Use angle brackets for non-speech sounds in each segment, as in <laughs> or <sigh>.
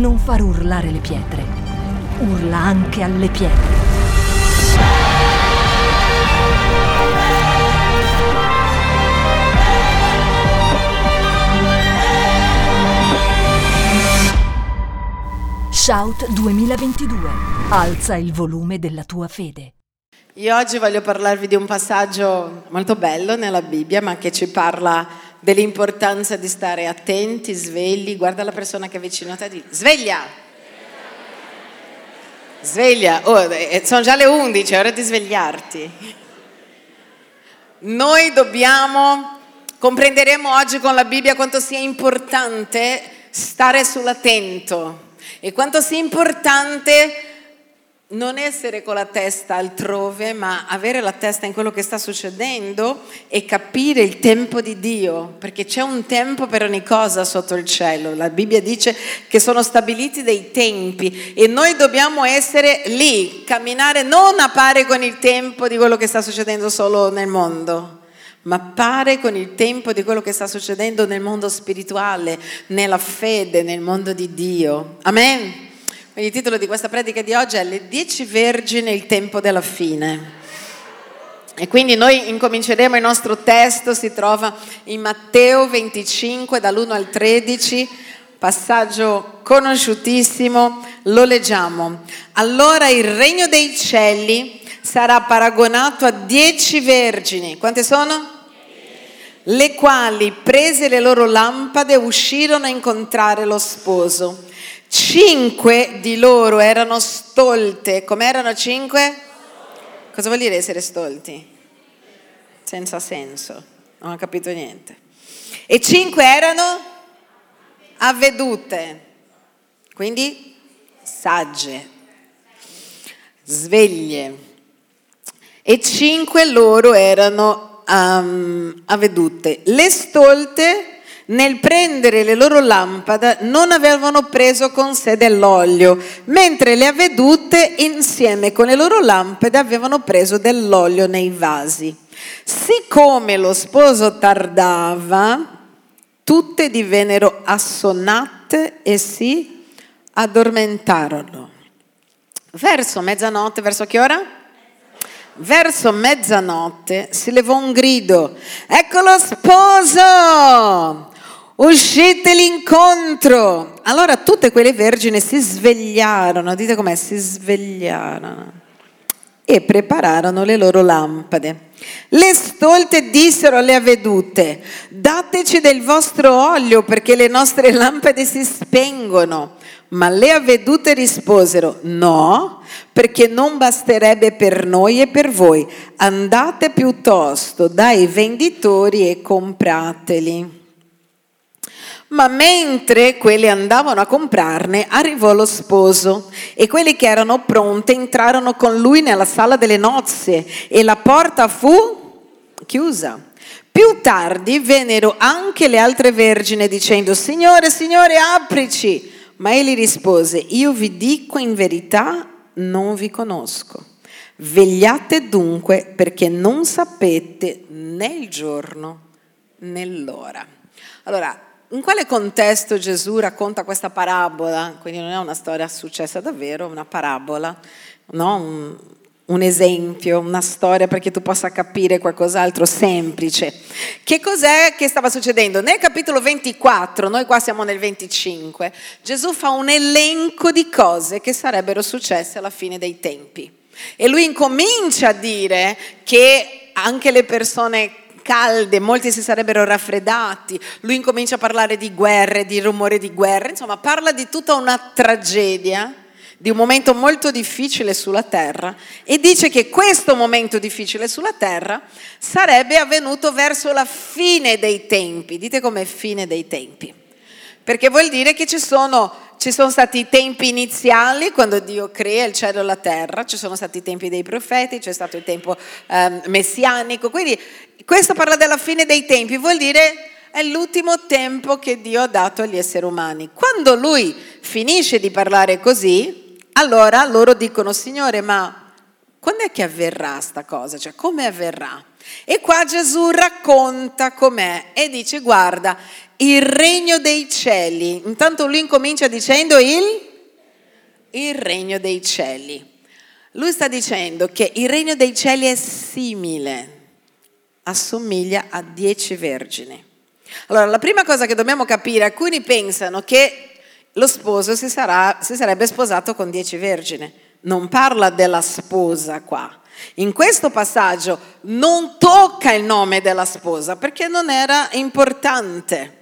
non far urlare le pietre, urla anche alle pietre. Shout 2022. Alza il volume della tua fede. Io oggi voglio parlarvi di un passaggio molto bello nella Bibbia, ma che ci parla dell'importanza di stare attenti, svegli. Guarda la persona che è vicino a te e di sveglia! Sveglia! Oh, eh, sono già le 11, è ora di svegliarti. Noi dobbiamo, comprenderemo oggi con la Bibbia quanto sia importante stare sull'attento e quanto sia importante non essere con la testa altrove, ma avere la testa in quello che sta succedendo e capire il tempo di Dio, perché c'è un tempo per ogni cosa sotto il cielo. La Bibbia dice che sono stabiliti dei tempi e noi dobbiamo essere lì, camminare non a pari con il tempo di quello che sta succedendo solo nel mondo, ma pare con il tempo di quello che sta succedendo nel mondo spirituale, nella fede, nel mondo di Dio. Amen. Il titolo di questa predica di oggi è Le dieci vergini, il tempo della fine. E quindi noi incominceremo il nostro testo, si trova in Matteo 25 dall'1 al 13, passaggio conosciutissimo, lo leggiamo. Allora il regno dei cieli sarà paragonato a dieci vergini. Quante sono? Le quali, prese le loro lampade, uscirono a incontrare lo sposo. Cinque di loro erano stolte. Come erano cinque? Cosa vuol dire essere stolti? Senza senso. Non ho capito niente. E cinque erano avvedute. Quindi sagge, sveglie. E cinque loro erano um, avvedute. Le stolte nel prendere le loro lampade non avevano preso con sé dell'olio, mentre le avvedute insieme con le loro lampade avevano preso dell'olio nei vasi. Siccome lo sposo tardava, tutte divennero assonnate e si addormentarono. Verso mezzanotte, verso che ora? Verso mezzanotte si levò un grido, ecco lo sposo! Uscite l'incontro. Allora tutte quelle vergini si svegliarono, dite com'è, si svegliarono e prepararono le loro lampade. Le stolte dissero alle avvedute, dateci del vostro olio perché le nostre lampade si spengono. Ma le avvedute risposero, no, perché non basterebbe per noi e per voi. Andate piuttosto dai venditori e comprateli. Ma mentre quelle andavano a comprarne, arrivò lo sposo e quelli che erano pronte entrarono con lui nella sala delle nozze e la porta fu chiusa. Più tardi vennero anche le altre vergini dicendo, Signore, Signore, aprici. Ma egli rispose, io vi dico in verità, non vi conosco. Vegliate dunque perché non sapete né il giorno né l'ora. Allora, in quale contesto Gesù racconta questa parabola? Quindi non è una storia successa davvero, è una parabola, no? un, un esempio, una storia perché tu possa capire qualcos'altro semplice. Che cos'è che stava succedendo? Nel capitolo 24, noi qua siamo nel 25, Gesù fa un elenco di cose che sarebbero successe alla fine dei tempi. E lui incomincia a dire che anche le persone calde, molti si sarebbero raffreddati, lui incomincia a parlare di guerre, di rumore di guerre, insomma parla di tutta una tragedia, di un momento molto difficile sulla terra e dice che questo momento difficile sulla terra sarebbe avvenuto verso la fine dei tempi. Dite com'è fine dei tempi. Perché vuol dire che ci sono, ci sono, stati i tempi iniziali quando Dio crea il cielo e la terra, ci sono stati i tempi dei profeti, c'è stato il tempo um, messianico, quindi questo parla della fine dei tempi, vuol dire è l'ultimo tempo che Dio ha dato agli esseri umani. Quando lui finisce di parlare così, allora loro dicono, Signore, ma quando è che avverrà sta cosa? Cioè, come avverrà? E qua Gesù racconta com'è e dice, guarda, il regno dei cieli. Intanto lui incomincia dicendo il, il regno dei cieli. Lui sta dicendo che il regno dei cieli è simile, assomiglia a dieci vergini. Allora, la prima cosa che dobbiamo capire, alcuni pensano che lo sposo si, sarà, si sarebbe sposato con dieci vergini. Non parla della sposa qua. In questo passaggio non tocca il nome della sposa perché non era importante,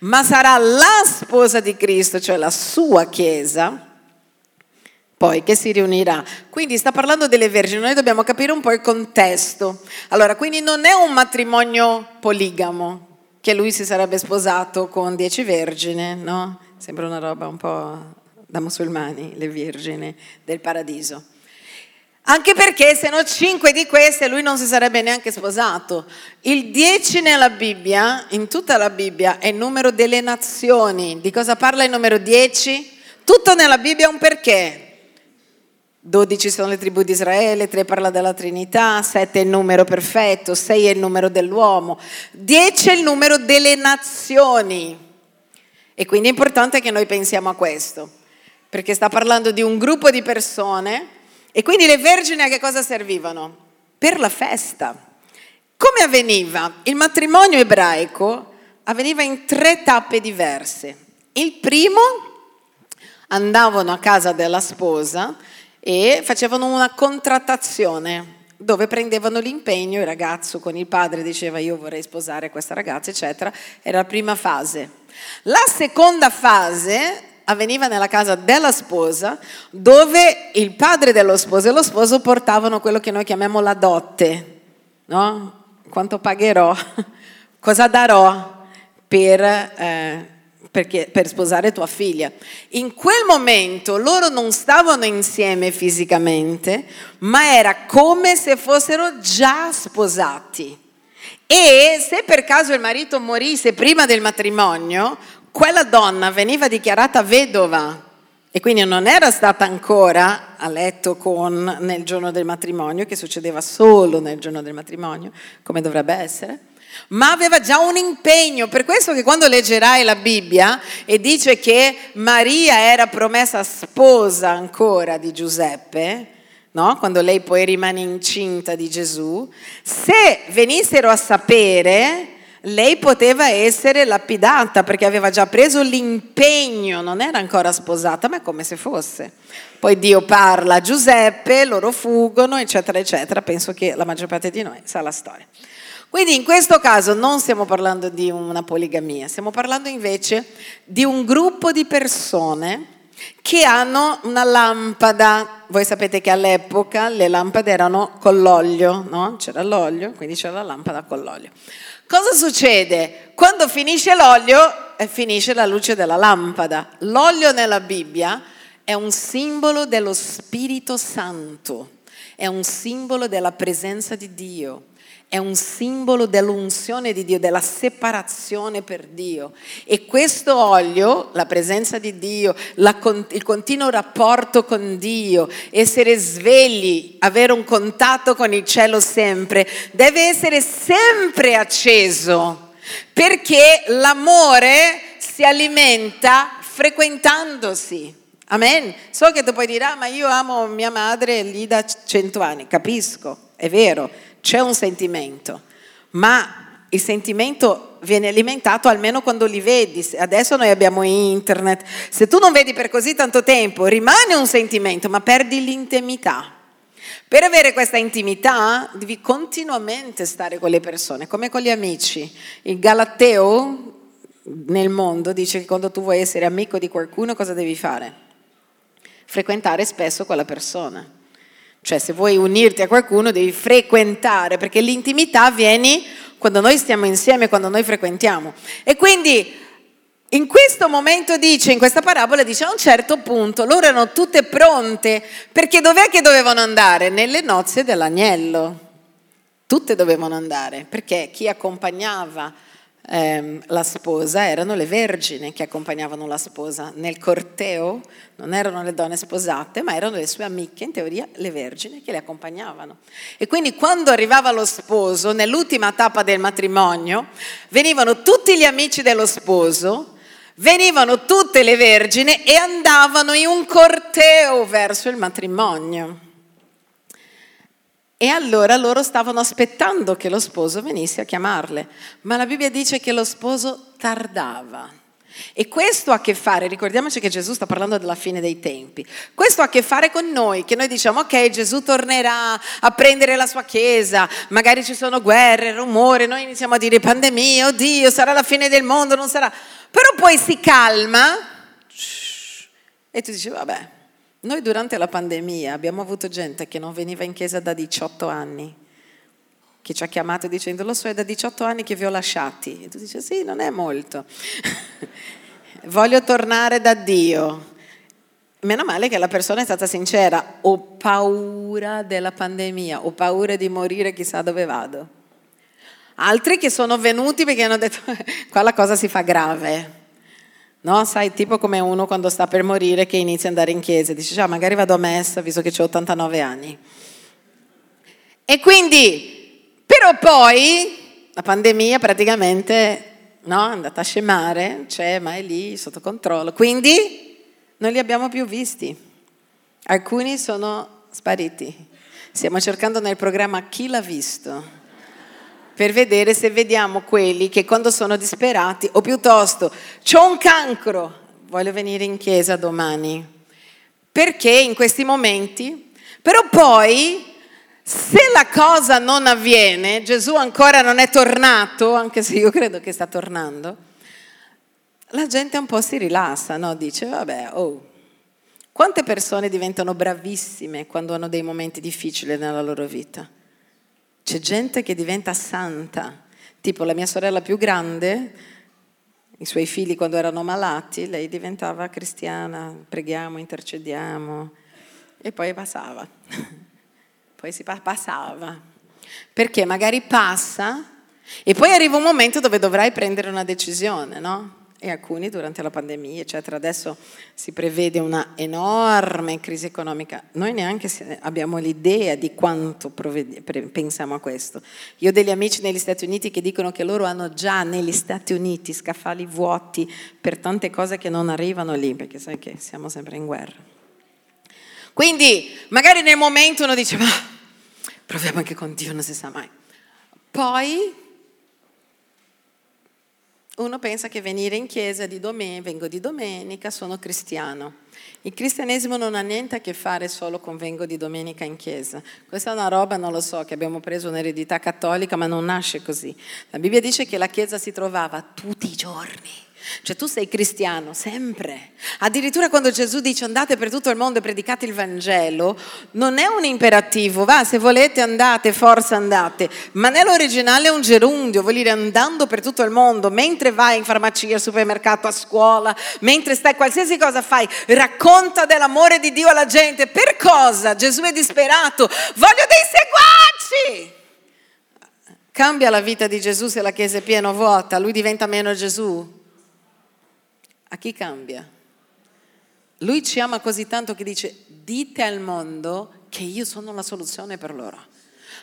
ma sarà la sposa di Cristo, cioè la sua chiesa, poi che si riunirà. Quindi sta parlando delle vergini, noi dobbiamo capire un po' il contesto. Allora, quindi non è un matrimonio poligamo, che lui si sarebbe sposato con dieci vergini, no? Sembra una roba un po' da musulmani, le vergini del paradiso. Anche perché se no cinque di queste lui non si sarebbe neanche sposato. Il 10 nella Bibbia, in tutta la Bibbia, è il numero delle nazioni. Di cosa parla il numero 10? Tutto nella Bibbia ha un perché. 12 sono le tribù di Israele, 3 parla della Trinità, 7 è il numero perfetto, 6 è il numero dell'uomo, 10 è il numero delle nazioni. E quindi è importante che noi pensiamo a questo, perché sta parlando di un gruppo di persone e quindi le vergini a che cosa servivano? Per la festa. Come avveniva? Il matrimonio ebraico avveniva in tre tappe diverse. Il primo andavano a casa della sposa e facevano una contrattazione dove prendevano l'impegno, il ragazzo con il padre diceva io vorrei sposare questa ragazza, eccetera, era la prima fase. La seconda fase avveniva nella casa della sposa, dove il padre dello sposo e lo sposo portavano quello che noi chiamiamo la dote, no? Quanto pagherò? <laughs> Cosa darò per, eh, perché, per sposare tua figlia? In quel momento loro non stavano insieme fisicamente, ma era come se fossero già sposati. E se per caso il marito morisse prima del matrimonio, quella donna veniva dichiarata vedova e quindi non era stata ancora a letto con nel giorno del matrimonio, che succedeva solo nel giorno del matrimonio, come dovrebbe essere, ma aveva già un impegno. Per questo che quando leggerai la Bibbia e dice che Maria era promessa sposa ancora di Giuseppe, no? quando lei poi rimane incinta di Gesù, se venissero a sapere, lei poteva essere lapidata perché aveva già preso l'impegno, non era ancora sposata, ma è come se fosse. Poi Dio parla a Giuseppe, loro fuggono, eccetera, eccetera. Penso che la maggior parte di noi sa la storia. Quindi in questo caso non stiamo parlando di una poligamia, stiamo parlando invece di un gruppo di persone che hanno una lampada. Voi sapete che all'epoca le lampade erano con l'olio, no? C'era l'olio, quindi c'era la lampada con l'olio. Cosa succede? Quando finisce l'olio, eh, finisce la luce della lampada. L'olio nella Bibbia è un simbolo dello Spirito Santo, è un simbolo della presenza di Dio è un simbolo dell'unzione di Dio, della separazione per Dio. E questo olio, la presenza di Dio, la, il continuo rapporto con Dio, essere svegli, avere un contatto con il cielo sempre, deve essere sempre acceso, perché l'amore si alimenta frequentandosi. Amen. So che tu puoi dire, ah, ma io amo mia madre lì da cento anni, capisco, è vero c'è un sentimento, ma il sentimento viene alimentato almeno quando li vedi. Adesso noi abbiamo internet. Se tu non vedi per così tanto tempo, rimane un sentimento, ma perdi l'intimità. Per avere questa intimità devi continuamente stare con le persone, come con gli amici. Il Galateo nel mondo dice che quando tu vuoi essere amico di qualcuno cosa devi fare? Frequentare spesso quella persona. Cioè se vuoi unirti a qualcuno devi frequentare, perché l'intimità avviene quando noi stiamo insieme, quando noi frequentiamo. E quindi in questo momento dice, in questa parabola dice, a un certo punto loro erano tutte pronte, perché dov'è che dovevano andare? Nelle nozze dell'agnello. Tutte dovevano andare, perché chi accompagnava ehm, la sposa erano le vergini che accompagnavano la sposa. Nel corteo non erano le donne sposate, ma erano le sue amiche, in teoria le vergini che le accompagnavano. E quindi quando arrivava lo sposo, nell'ultima tappa del matrimonio, venivano tutti gli amici dello sposo, venivano tutte le vergini e andavano in un corteo verso il matrimonio. E allora loro stavano aspettando che lo sposo venisse a chiamarle, ma la Bibbia dice che lo sposo tardava. E questo ha a che fare, ricordiamoci che Gesù sta parlando della fine dei tempi, questo ha a che fare con noi, che noi diciamo ok Gesù tornerà a prendere la sua chiesa, magari ci sono guerre, rumore, noi iniziamo a dire pandemia, oddio, sarà la fine del mondo, non sarà, però poi si calma e tu dici vabbè, noi durante la pandemia abbiamo avuto gente che non veniva in chiesa da 18 anni, che ci ha chiamato dicendo lo so è da 18 anni che vi ho lasciati. E tu dici sì, non è molto. <laughs> Voglio tornare da Dio. Meno male che la persona è stata sincera, ho paura della pandemia, ho paura di morire, chissà dove vado. Altri che sono venuti perché hanno detto <laughs> qua la cosa si fa grave. No, sai, tipo come uno quando sta per morire che inizia ad andare in chiesa, dice, già, magari vado a messa visto che ho 89 anni. E quindi, però poi, la pandemia praticamente, no, è andata a scemare, c'è, ma è lì, sotto controllo. Quindi, non li abbiamo più visti. Alcuni sono spariti. Stiamo cercando nel programma chi l'ha visto per vedere se vediamo quelli che quando sono disperati o piuttosto ho un cancro, voglio venire in chiesa domani. Perché in questi momenti? Però poi se la cosa non avviene, Gesù ancora non è tornato, anche se io credo che sta tornando, la gente un po' si rilassa, no? Dice, vabbè, oh, quante persone diventano bravissime quando hanno dei momenti difficili nella loro vita? C'è gente che diventa santa, tipo la mia sorella più grande, i suoi figli quando erano malati, lei diventava cristiana, preghiamo, intercediamo e poi passava, <laughs> poi si passava, perché magari passa e poi arriva un momento dove dovrai prendere una decisione, no? E alcuni durante la pandemia, eccetera. Adesso si prevede una enorme crisi economica. Noi neanche abbiamo l'idea di quanto pensiamo a questo. Io ho degli amici negli Stati Uniti che dicono che loro hanno già negli Stati Uniti scaffali vuoti per tante cose che non arrivano lì, perché sai che siamo sempre in guerra. Quindi magari nel momento uno dice, ma proviamo anche con Dio, non si sa mai. Poi uno pensa che venire in chiesa di domenica, vengo di domenica, sono cristiano. Il cristianesimo non ha niente a che fare solo con vengo di domenica in chiesa. Questa è una roba, non lo so, che abbiamo preso un'eredità cattolica, ma non nasce così. La Bibbia dice che la chiesa si trovava tutti i giorni cioè tu sei cristiano sempre. Addirittura quando Gesù dice andate per tutto il mondo e predicate il Vangelo, non è un imperativo, va, se volete andate, forza andate, ma nell'originale è un gerundio, vuol dire andando per tutto il mondo, mentre vai in farmacia, al supermercato, a scuola, mentre stai qualsiasi cosa fai, racconta dell'amore di Dio alla gente. Per cosa? Gesù è disperato, voglio dei seguaci! Cambia la vita di Gesù se la chiesa è piena o vuota, lui diventa meno Gesù a chi cambia? Lui ci ama così tanto che dice dite al mondo che io sono la soluzione per loro.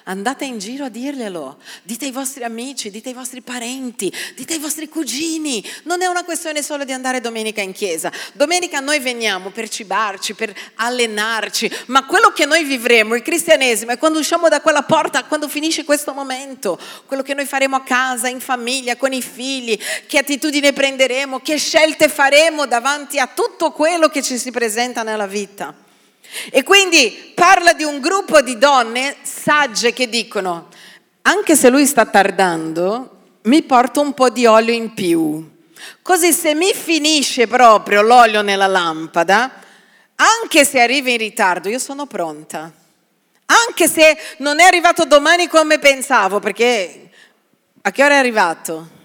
Andate in giro a dirglielo, dite ai vostri amici, dite ai vostri parenti, dite ai vostri cugini. Non è una questione solo di andare domenica in chiesa. Domenica noi veniamo per cibarci, per allenarci, ma quello che noi vivremo, il cristianesimo, è quando usciamo da quella porta, quando finisce questo momento, quello che noi faremo a casa, in famiglia, con i figli, che attitudine prenderemo, che scelte faremo davanti a tutto quello che ci si presenta nella vita. E quindi parla di un gruppo di donne sagge che dicono, anche se lui sta tardando, mi porto un po' di olio in più. Così se mi finisce proprio l'olio nella lampada, anche se arriva in ritardo, io sono pronta. Anche se non è arrivato domani come pensavo, perché a che ora è arrivato?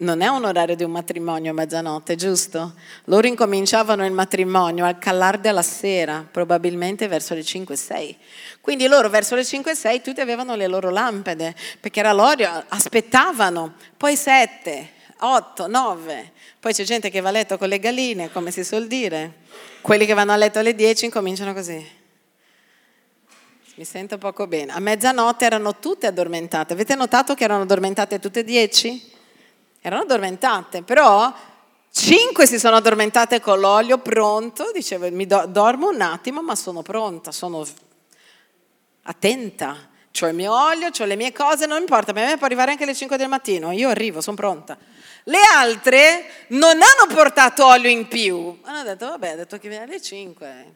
Non è un orario di un matrimonio a mezzanotte, giusto? Loro incominciavano il matrimonio al callar della sera, probabilmente verso le 5-6. Quindi loro verso le 5-6 tutti avevano le loro lampade, perché era l'orio, aspettavano, poi 7, 8, 9. Poi c'è gente che va a letto con le galline, come si suol dire. Quelli che vanno a letto alle 10 incominciano così. Mi sento poco bene. A mezzanotte erano tutte addormentate. Avete notato che erano addormentate tutte e 10? Erano addormentate, però cinque si sono addormentate con l'olio pronto. Dicevo, mi do, dormo un attimo, ma sono pronta, sono attenta. Ho il mio olio, ho le mie cose, non importa, per me può arrivare anche alle 5 del mattino, io arrivo, sono pronta. Le altre non hanno portato olio in più, hanno detto vabbè, ha detto che viene alle 5.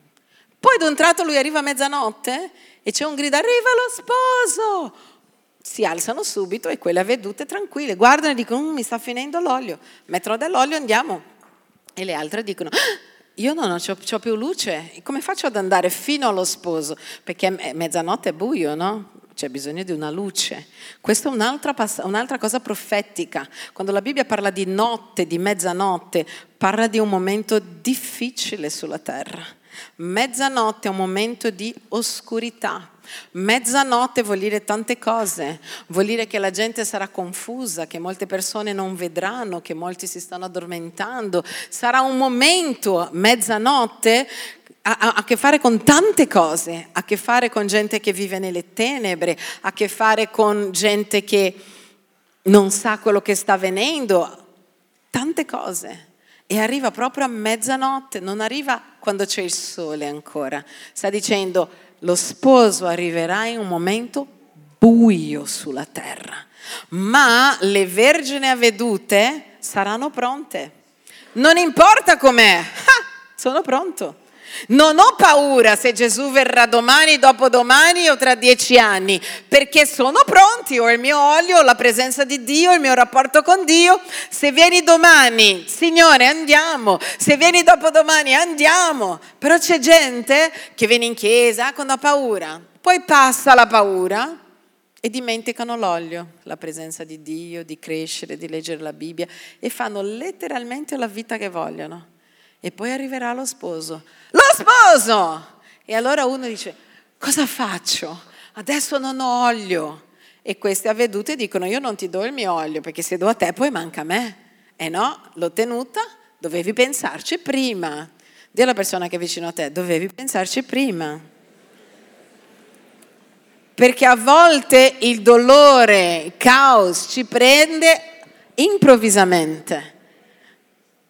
Poi ad un tratto lui arriva a mezzanotte e c'è un grido, arriva lo sposo! Si alzano subito e quelle vedute tranquille, guardano e dicono, mm, mi sta finendo l'olio, mettono dell'olio, andiamo. E le altre dicono, ah, io non ho, più luce, come faccio ad andare fino allo sposo? Perché mezzanotte è buio, no? C'è bisogno di una luce. Questa è un'altra, un'altra, cosa profetica. Quando la Bibbia parla di notte, di mezzanotte, parla di un momento difficile sulla terra. Mezzanotte è un momento di oscurità, Mezzanotte vuol dire tante cose, vuol dire che la gente sarà confusa, che molte persone non vedranno, che molti si stanno addormentando. Sarà un momento, mezzanotte, ha a che fare con tante cose, a che fare con gente che vive nelle tenebre, a che fare con gente che non sa quello che sta avvenendo, tante cose. E arriva proprio a mezzanotte, non arriva quando c'è il sole ancora. Sta dicendo, lo sposo arriverà in un momento buio sulla terra, ma le vergini avvedute saranno pronte. Non importa com'è, ah, <laughs> sono pronto. Non ho paura se Gesù verrà domani, dopodomani o tra dieci anni, perché sono pronti, ho il mio olio, ho la presenza di Dio, il mio rapporto con Dio. Se vieni domani, Signore, andiamo. Se vieni dopodomani, andiamo. Però c'è gente che viene in chiesa quando ha paura, poi passa la paura e dimenticano l'olio, la presenza di Dio, di crescere, di leggere la Bibbia e fanno letteralmente la vita che vogliono. E poi arriverà lo sposo. Lo sposo! E allora uno dice, cosa faccio? Adesso non ho olio. E queste avvedute dicono, io non ti do il mio olio perché se do a te poi manca a me. E no, l'ho tenuta, dovevi pensarci prima. Dì alla persona che è vicino a te, dovevi pensarci prima. Perché a volte il dolore, il caos ci prende improvvisamente.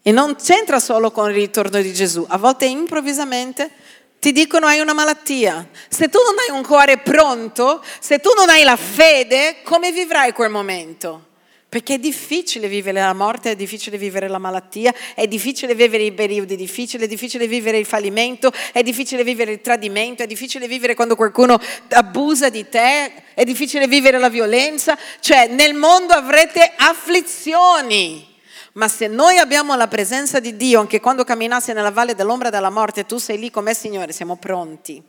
E non c'entra solo con il ritorno di Gesù, a volte improvvisamente ti dicono hai una malattia. Se tu non hai un cuore pronto, se tu non hai la fede, come vivrai quel momento? Perché è difficile vivere la morte, è difficile vivere la malattia, è difficile vivere i periodi difficili, è difficile vivere il fallimento, è difficile vivere il tradimento, è difficile vivere quando qualcuno abusa di te, è difficile vivere la violenza. Cioè nel mondo avrete afflizioni. Ma se noi abbiamo la presenza di Dio, anche quando camminassi nella valle dell'ombra della morte, tu sei lì come Signore, siamo pronti,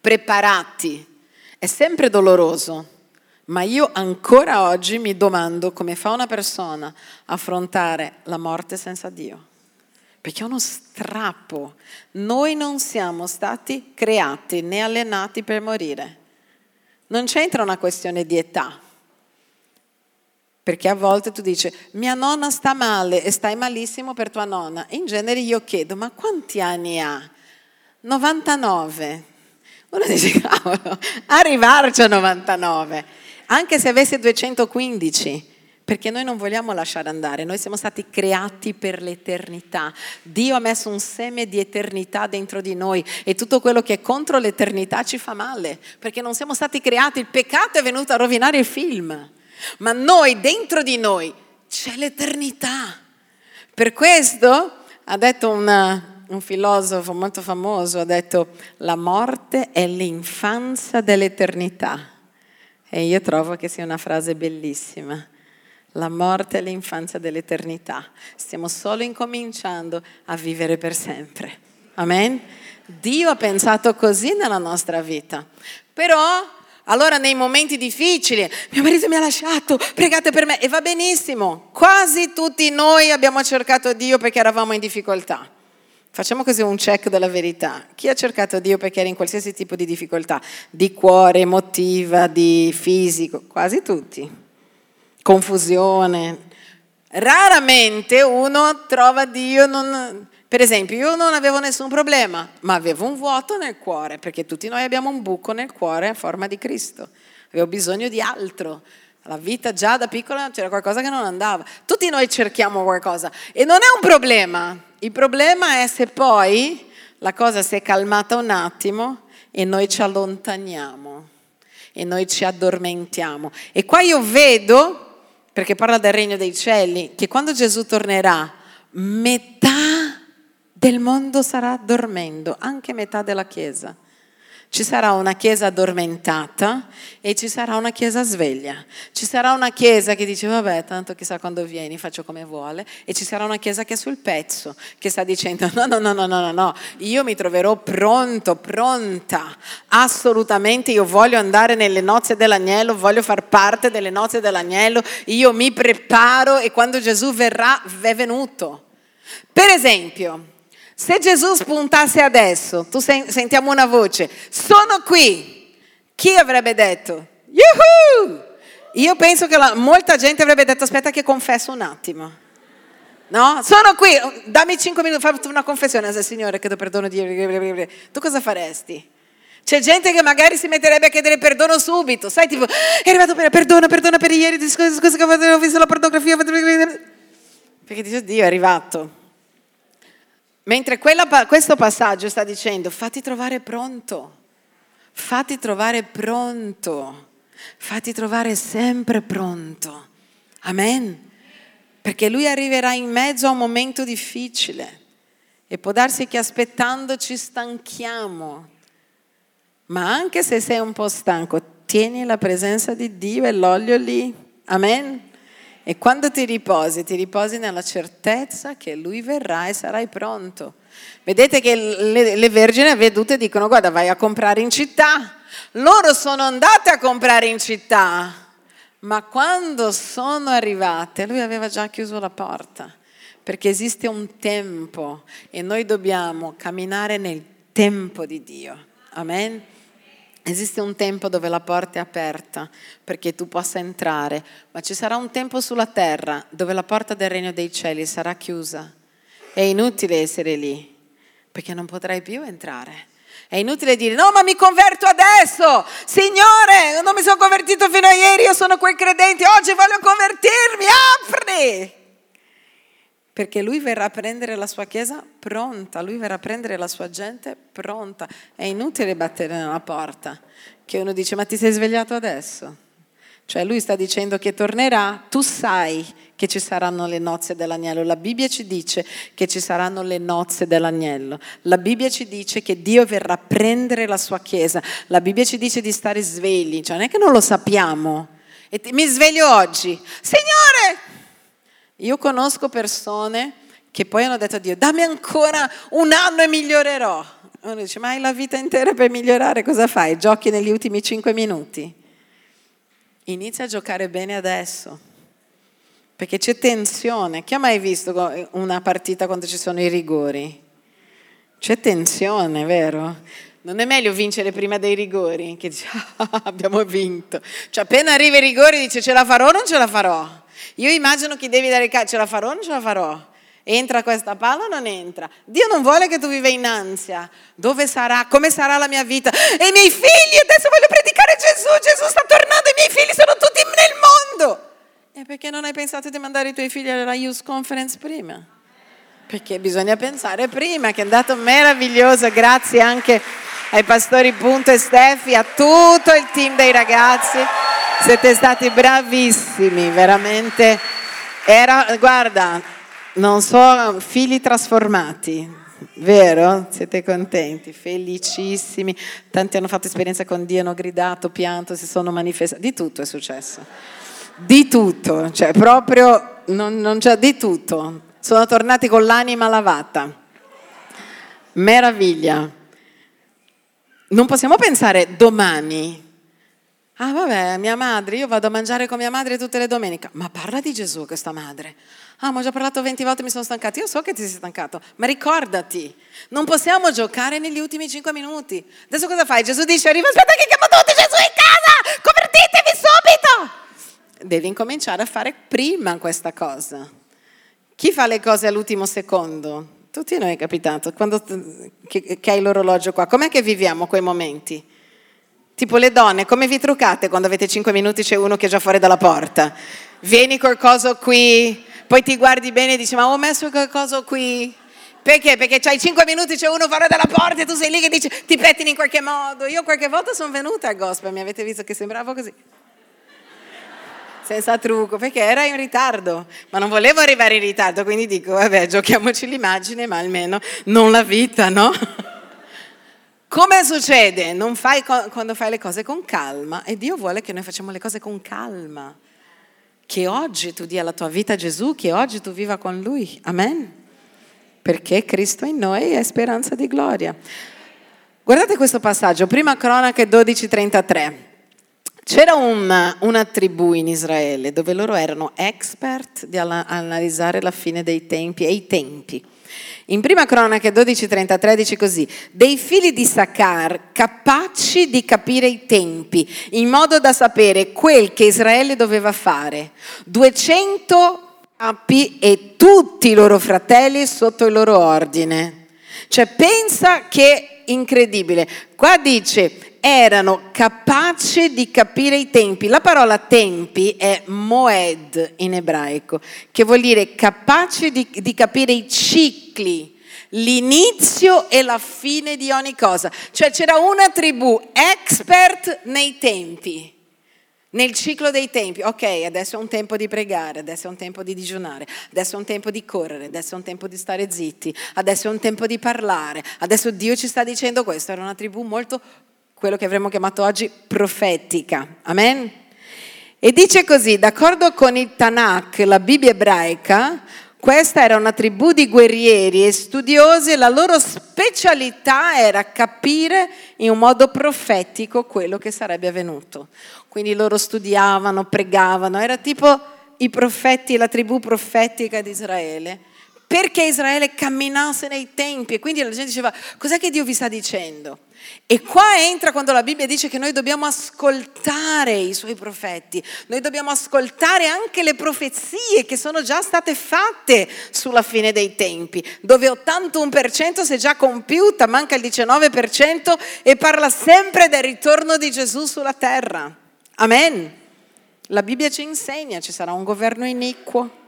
preparati. È sempre doloroso, ma io ancora oggi mi domando come fa una persona a affrontare la morte senza Dio. Perché è uno strappo. Noi non siamo stati creati né allenati per morire. Non c'entra una questione di età. Perché a volte tu dici, mia nonna sta male e stai malissimo per tua nonna. In genere io chiedo, ma quanti anni ha? 99. Uno dice, <laughs> cavolo, arrivarci a 99, anche se avesse 215 perché noi non vogliamo lasciare andare, noi siamo stati creati per l'eternità. Dio ha messo un seme di eternità dentro di noi e tutto quello che è contro l'eternità ci fa male, perché non siamo stati creati, il peccato è venuto a rovinare il film ma noi, dentro di noi, c'è l'eternità. Per questo ha detto una, un filosofo molto famoso, ha detto la morte è l'infanzia dell'eternità. E io trovo che sia una frase bellissima. La morte è l'infanzia dell'eternità. Stiamo solo incominciando a vivere per sempre. Amen? Dio ha pensato così nella nostra vita. Però Allora nei momenti difficili, mio marito mi ha lasciato, pregate per me e va benissimo. Quasi tutti noi abbiamo cercato Dio perché eravamo in difficoltà. Facciamo così un check della verità. Chi ha cercato Dio perché era in qualsiasi tipo di difficoltà? Di cuore, emotiva, di fisico? Quasi tutti. Confusione. Raramente uno trova Dio non, per esempio, io non avevo nessun problema, ma avevo un vuoto nel cuore, perché tutti noi abbiamo un buco nel cuore a forma di Cristo. Avevo bisogno di altro. La vita già da piccola c'era qualcosa che non andava. Tutti noi cerchiamo qualcosa e non è un problema. Il problema è se poi la cosa si è calmata un attimo e noi ci allontaniamo e noi ci addormentiamo. E qua io vedo, perché parla del regno dei cieli, che quando Gesù tornerà, metà del mondo sarà dormendo, anche metà della Chiesa. Ci sarà una Chiesa addormentata e ci sarà una Chiesa sveglia. Ci sarà una Chiesa che dice vabbè, tanto chissà quando vieni, faccio come vuole. E ci sarà una Chiesa che è sul pezzo, che sta dicendo no, no, no, no, no, no, no, io mi troverò pronto, pronta. Assolutamente io voglio andare nelle nozze dell'agnello, voglio far parte delle nozze dell'agnello, io mi preparo e quando Gesù verrà, è venuto. Per esempio, se Gesù spuntasse adesso, tu sen- sentiamo una voce, sono qui, chi avrebbe detto? Yuhu! Io penso che la, molta gente avrebbe detto aspetta che confesso un attimo. No? Sono qui, dammi cinque minuti, fai una confessione al Signore che ti perdono di... Tu cosa faresti? C'è gente che magari si metterebbe a chiedere perdono subito, sai tipo, è arrivato per perdono, perdono per ieri, scusa che ho visto la pornografia, perché dice Dio è arrivato. Mentre quella, questo passaggio sta dicendo fatti trovare pronto, fatti trovare pronto, fatti trovare sempre pronto. Amen. Perché lui arriverà in mezzo a un momento difficile e può darsi che aspettando ci stanchiamo. Ma anche se sei un po' stanco, tieni la presenza di Dio e l'olio lì. Amen. E quando ti riposi, ti riposi nella certezza che Lui verrà e sarai pronto. Vedete che le, le vergini avvedute dicono guarda vai a comprare in città. Loro sono andate a comprare in città, ma quando sono arrivate lui aveva già chiuso la porta, perché esiste un tempo e noi dobbiamo camminare nel tempo di Dio. Amen. Esiste un tempo dove la porta è aperta perché tu possa entrare, ma ci sarà un tempo sulla terra dove la porta del regno dei cieli sarà chiusa. È inutile essere lì perché non potrai più entrare. È inutile dire no, ma mi converto adesso. Signore, non mi sono convertito fino a ieri, io sono quel credente, oggi voglio convertirmi, apri perché lui verrà a prendere la sua chiesa pronta, lui verrà a prendere la sua gente pronta. È inutile battere nella porta, che uno dice ma ti sei svegliato adesso? Cioè lui sta dicendo che tornerà, tu sai che ci saranno le nozze dell'agnello. La Bibbia ci dice che ci saranno le nozze dell'agnello. La Bibbia ci dice che Dio verrà a prendere la sua chiesa. La Bibbia ci dice di stare svegli, cioè non è che non lo sappiamo. E mi sveglio oggi. Signore, io conosco persone che poi hanno detto a Dio, dammi ancora un anno e migliorerò. Uno dice, ma hai la vita intera per migliorare, cosa fai? Giochi negli ultimi cinque minuti? Inizia a giocare bene adesso, perché c'è tensione. Chi ha mai visto una partita quando ci sono i rigori? C'è tensione, vero? Non è meglio vincere prima dei rigori, che dice, <laughs> ah, abbiamo vinto. Cioè appena arriva i rigori dice, ce la farò o non ce la farò? Io immagino che devi dare calcio, ce la farò o non ce la farò? Entra questa palla o non entra? Dio non vuole che tu viva in ansia. Dove sarà? Come sarà la mia vita? E i miei figli, adesso voglio predicare Gesù, Gesù sta tornando, i miei figli sono tutti nel mondo. E perché non hai pensato di mandare i tuoi figli alla Youth Conference prima? Perché bisogna pensare prima, che è andato meraviglioso, grazie anche ai pastori Punto e Steffi, a tutto il team dei ragazzi. Siete stati bravissimi, veramente. Era, guarda, non so, figli trasformati, vero? Siete contenti, felicissimi. Tanti hanno fatto esperienza con Dio, hanno gridato, pianto, si sono manifestati. Di tutto è successo. Di tutto, cioè proprio non, non c'è di tutto. Sono tornati con l'anima lavata. Meraviglia. Non possiamo pensare domani Ah vabbè, mia madre, io vado a mangiare con mia madre tutte le domeniche. Ma parla di Gesù questa madre. Ah, ma ho già parlato 20 volte, mi sono stancato. Io so che ti sei stancato, ma ricordati, non possiamo giocare negli ultimi 5 minuti. Adesso cosa fai? Gesù dice, arriva, aspetta che chiamo tutti Gesù in casa, convertitevi subito. Devi incominciare a fare prima questa cosa. Chi fa le cose all'ultimo secondo? Tutti noi è capitato, quando, che, che hai l'orologio qua, com'è che viviamo quei momenti? Tipo le donne, come vi truccate quando avete 5 minuti c'è uno che è già fuori dalla porta? Vieni col coso qui, poi ti guardi bene e dici ma ho messo quel coso qui. Perché? Perché c'hai 5 minuti, c'è uno fuori dalla porta e tu sei lì che dici ti pettini in qualche modo. Io qualche volta sono venuta a gospel, mi avete visto che sembravo così. Senza trucco, perché era in ritardo, ma non volevo arrivare in ritardo, quindi dico, vabbè, giochiamoci l'immagine, ma almeno non la vita, no? Come succede? Non fai quando fai le cose con calma e Dio vuole che noi facciamo le cose con calma. Che oggi tu dia la tua vita a Gesù, che oggi tu viva con Lui. Amen. Perché Cristo in noi è speranza di gloria. Guardate questo passaggio, prima cronache 12:33. C'era una, una, tribù in Israele dove loro erano expert di analizzare la fine dei tempi e i tempi. In prima cronaca 12.33 dice così, dei figli di Saccar capaci di capire i tempi, in modo da sapere quel che Israele doveva fare. 200 capi e tutti i loro fratelli sotto il loro ordine. Cioè pensa che incredibile. Qua dice erano capaci di capire i tempi. La parola tempi è moed in ebraico, che vuol dire capaci di, di capire i cicli, l'inizio e la fine di ogni cosa. Cioè c'era una tribù expert nei tempi nel ciclo dei tempi, ok, adesso è un tempo di pregare, adesso è un tempo di digiunare, adesso è un tempo di correre, adesso è un tempo di stare zitti, adesso è un tempo di parlare, adesso Dio ci sta dicendo questo, era una tribù molto quello che avremmo chiamato oggi profetica. Amen? E dice così, d'accordo con il Tanakh, la Bibbia ebraica, questa era una tribù di guerrieri e studiosi e la loro specialità era capire in un modo profetico quello che sarebbe avvenuto. Quindi loro studiavano, pregavano, era tipo i profeti, la tribù profetica di Israele, perché Israele camminasse nei tempi e quindi la gente diceva, cos'è che Dio vi sta dicendo? E qua entra quando la Bibbia dice che noi dobbiamo ascoltare i suoi profeti, noi dobbiamo ascoltare anche le profezie che sono già state fatte sulla fine dei tempi, dove 81% si è già compiuta, manca il 19% e parla sempre del ritorno di Gesù sulla terra. Amen. La Bibbia ci insegna, ci sarà un governo iniquo,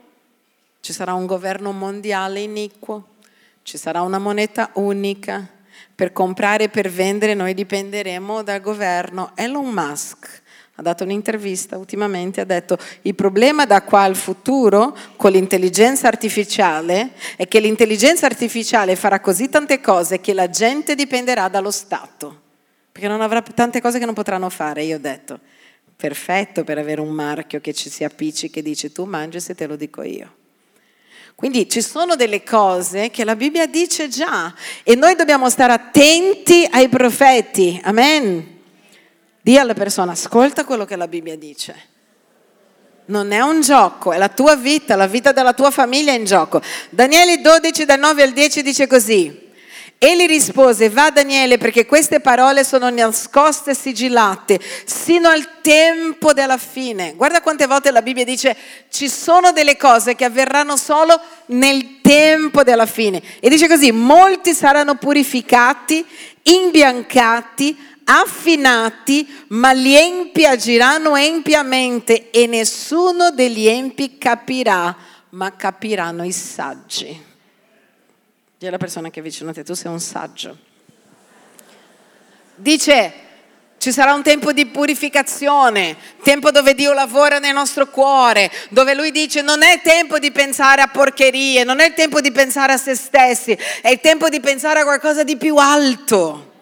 ci sarà un governo mondiale iniquo, ci sarà una moneta unica per comprare e per vendere noi dipenderemo dal governo. Elon Musk ha dato un'intervista ultimamente, ha detto il problema da qua al futuro con l'intelligenza artificiale è che l'intelligenza artificiale farà così tante cose che la gente dipenderà dallo Stato, perché non avrà tante cose che non potranno fare, io ho detto. Perfetto per avere un marchio che ci si appicci che dice tu mangi se te lo dico io. Quindi ci sono delle cose che la Bibbia dice già e noi dobbiamo stare attenti ai profeti. Amen. Dì alla persona, ascolta quello che la Bibbia dice. Non è un gioco, è la tua vita, la vita della tua famiglia è in gioco. Daniele 12 dal 9 al 10 dice così. Egli rispose, va Daniele perché queste parole sono nascoste e sigillate sino al tempo della fine. Guarda quante volte la Bibbia dice ci sono delle cose che avverranno solo nel tempo della fine. E dice così, molti saranno purificati, imbiancati, affinati, ma gli empi agiranno empiamente e nessuno degli empi capirà, ma capiranno i saggi. Dì alla persona che è vicino a te, tu sei un saggio. Dice, ci sarà un tempo di purificazione, tempo dove Dio lavora nel nostro cuore, dove Lui dice non è tempo di pensare a porcherie, non è il tempo di pensare a se stessi, è il tempo di pensare a qualcosa di più alto.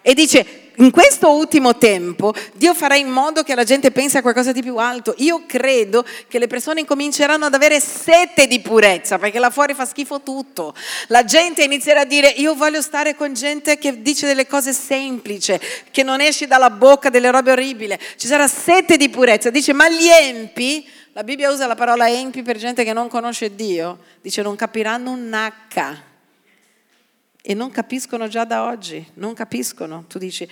E dice in questo ultimo tempo Dio farà in modo che la gente pensi a qualcosa di più alto. Io credo che le persone incominceranno ad avere sete di purezza, perché là fuori fa schifo tutto. La gente inizierà a dire io voglio stare con gente che dice delle cose semplici, che non esce dalla bocca delle robe orribili. Ci sarà sete di purezza. Dice ma gli empi, la Bibbia usa la parola empi per gente che non conosce Dio, dice non capiranno un H e non capiscono già da oggi, non capiscono. Tu dici,